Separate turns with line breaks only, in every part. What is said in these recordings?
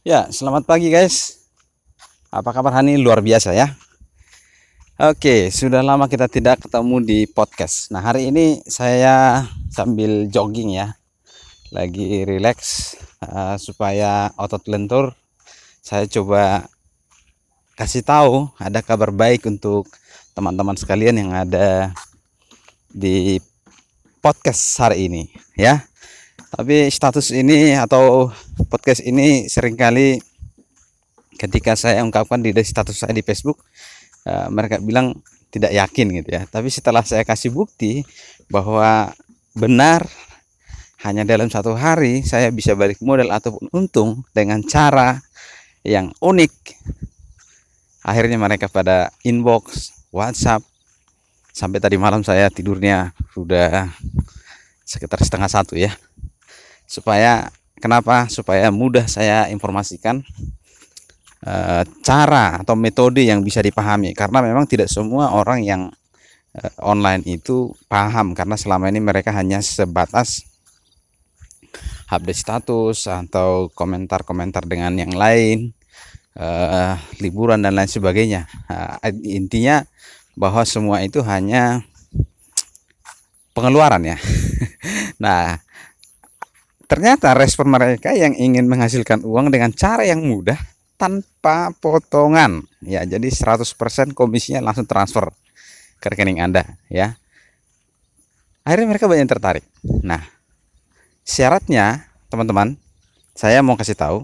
Ya, selamat pagi guys. Apa kabar Hani? Luar biasa ya. Oke, sudah lama kita tidak ketemu di podcast. Nah, hari ini saya sambil jogging ya. Lagi relax uh, supaya otot lentur. Saya coba kasih tahu ada kabar baik untuk teman-teman sekalian yang ada di podcast hari ini ya tapi status ini atau podcast ini sering kali ketika saya ungkapkan di status saya di Facebook uh, mereka bilang tidak yakin gitu ya. Tapi setelah saya kasih bukti bahwa benar hanya dalam satu hari saya bisa balik modal ataupun untung dengan cara yang unik. Akhirnya mereka pada inbox WhatsApp sampai tadi malam saya tidurnya sudah sekitar setengah satu ya. Supaya kenapa? Supaya mudah saya informasikan e, cara atau metode yang bisa dipahami. Karena memang tidak semua orang yang e, online itu paham. Karena selama ini mereka hanya sebatas update status atau komentar-komentar dengan yang lain e, liburan dan lain sebagainya. E, intinya bahwa semua itu hanya pengeluaran ya. Nah Ternyata respon mereka yang ingin menghasilkan uang dengan cara yang mudah tanpa potongan. Ya, jadi 100% komisinya langsung transfer ke rekening Anda, ya. Akhirnya mereka banyak tertarik. Nah, syaratnya, teman-teman, saya mau kasih tahu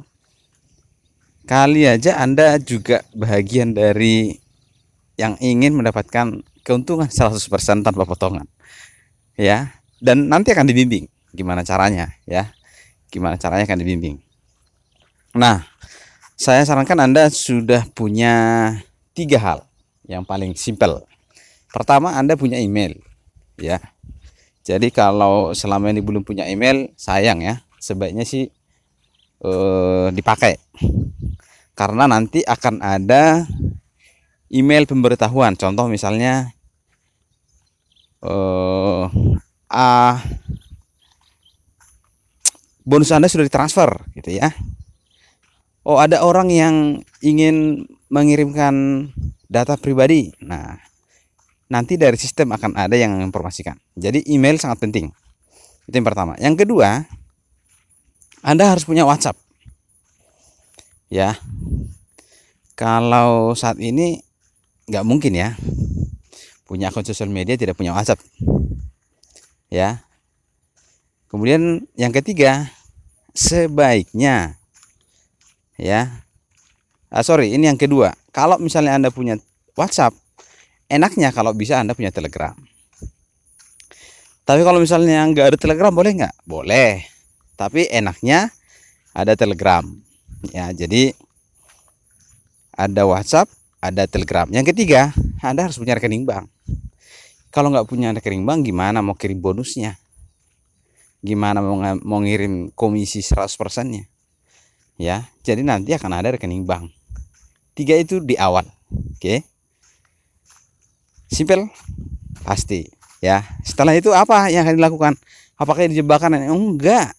kali aja Anda juga bahagian dari yang ingin mendapatkan keuntungan 100% tanpa potongan. Ya, dan nanti akan dibimbing gimana caranya ya. Gimana caranya akan dibimbing nah saya sarankan anda sudah punya tiga hal yang paling simpel. Pertama anda punya email ya. Jadi kalau selama ini belum punya email sayang ya. Sebaiknya sih eh, dipakai. Karena nanti akan ada email pemberitahuan. Contoh misalnya eh, A bonus Anda sudah ditransfer gitu ya. Oh, ada orang yang ingin mengirimkan data pribadi. Nah, nanti dari sistem akan ada yang menginformasikan. Jadi email sangat penting. Itu yang pertama. Yang kedua, Anda harus punya WhatsApp. Ya. Kalau saat ini nggak mungkin ya punya akun sosial media tidak punya WhatsApp. Ya. Kemudian yang ketiga, sebaiknya ya. Ah, sorry ini yang kedua. Kalau misalnya anda punya WhatsApp enaknya kalau bisa anda punya Telegram. Tapi kalau misalnya nggak ada Telegram boleh nggak? Boleh. Tapi enaknya ada Telegram. Ya jadi ada WhatsApp ada Telegram. Yang ketiga anda harus punya rekening bank. Kalau nggak punya rekening bank gimana mau kirim bonusnya gimana mau, mau ngirim komisi 100% nya ya jadi nanti akan ada rekening bank. Tiga itu di awal oke? Okay? simple pasti ya. Setelah itu apa yang akan dilakukan? Apakah ini jebakan enggak.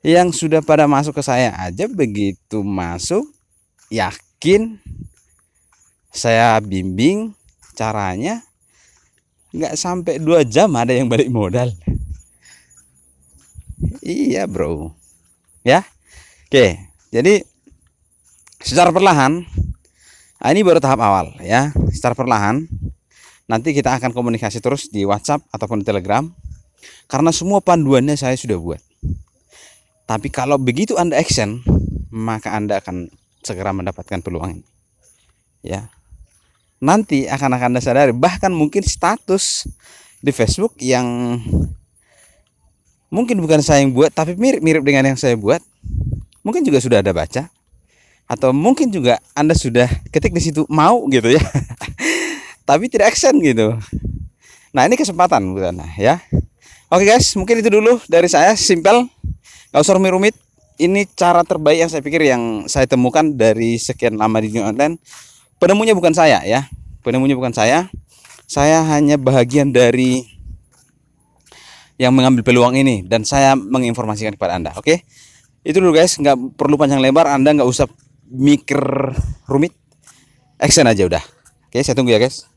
Yang sudah pada masuk ke saya aja begitu masuk yakin saya bimbing caranya nggak sampai dua jam ada yang balik modal Iya bro. Ya. Oke. Jadi secara perlahan. Nah ini baru tahap awal ya. Secara perlahan. Nanti kita akan komunikasi terus di WhatsApp ataupun Telegram. Karena semua panduannya saya sudah buat. Tapi kalau begitu Anda action, maka Anda akan segera mendapatkan peluang. Ya. Nanti akan akan Anda sadari bahkan mungkin status di Facebook yang mungkin bukan saya yang buat tapi mirip-mirip dengan yang saya buat. Mungkin juga sudah ada baca. Atau mungkin juga anda sudah ketik di situ mau gitu ya. Tapi tidak action gitu. Nah ini kesempatan bukan ya. Oke guys mungkin itu dulu dari saya. Simple nggak usah rumit-rumit. Ini cara terbaik yang saya pikir yang saya temukan dari sekian lama di dunia online. Penemunya bukan saya ya. Penemunya bukan saya. Saya hanya bahagian dari yang mengambil peluang ini dan saya menginformasikan kepada Anda. Oke. itu dulu guys nggak perlu panjang lebar anda nggak usah mikir rumit action aja udah oke saya tunggu ya guys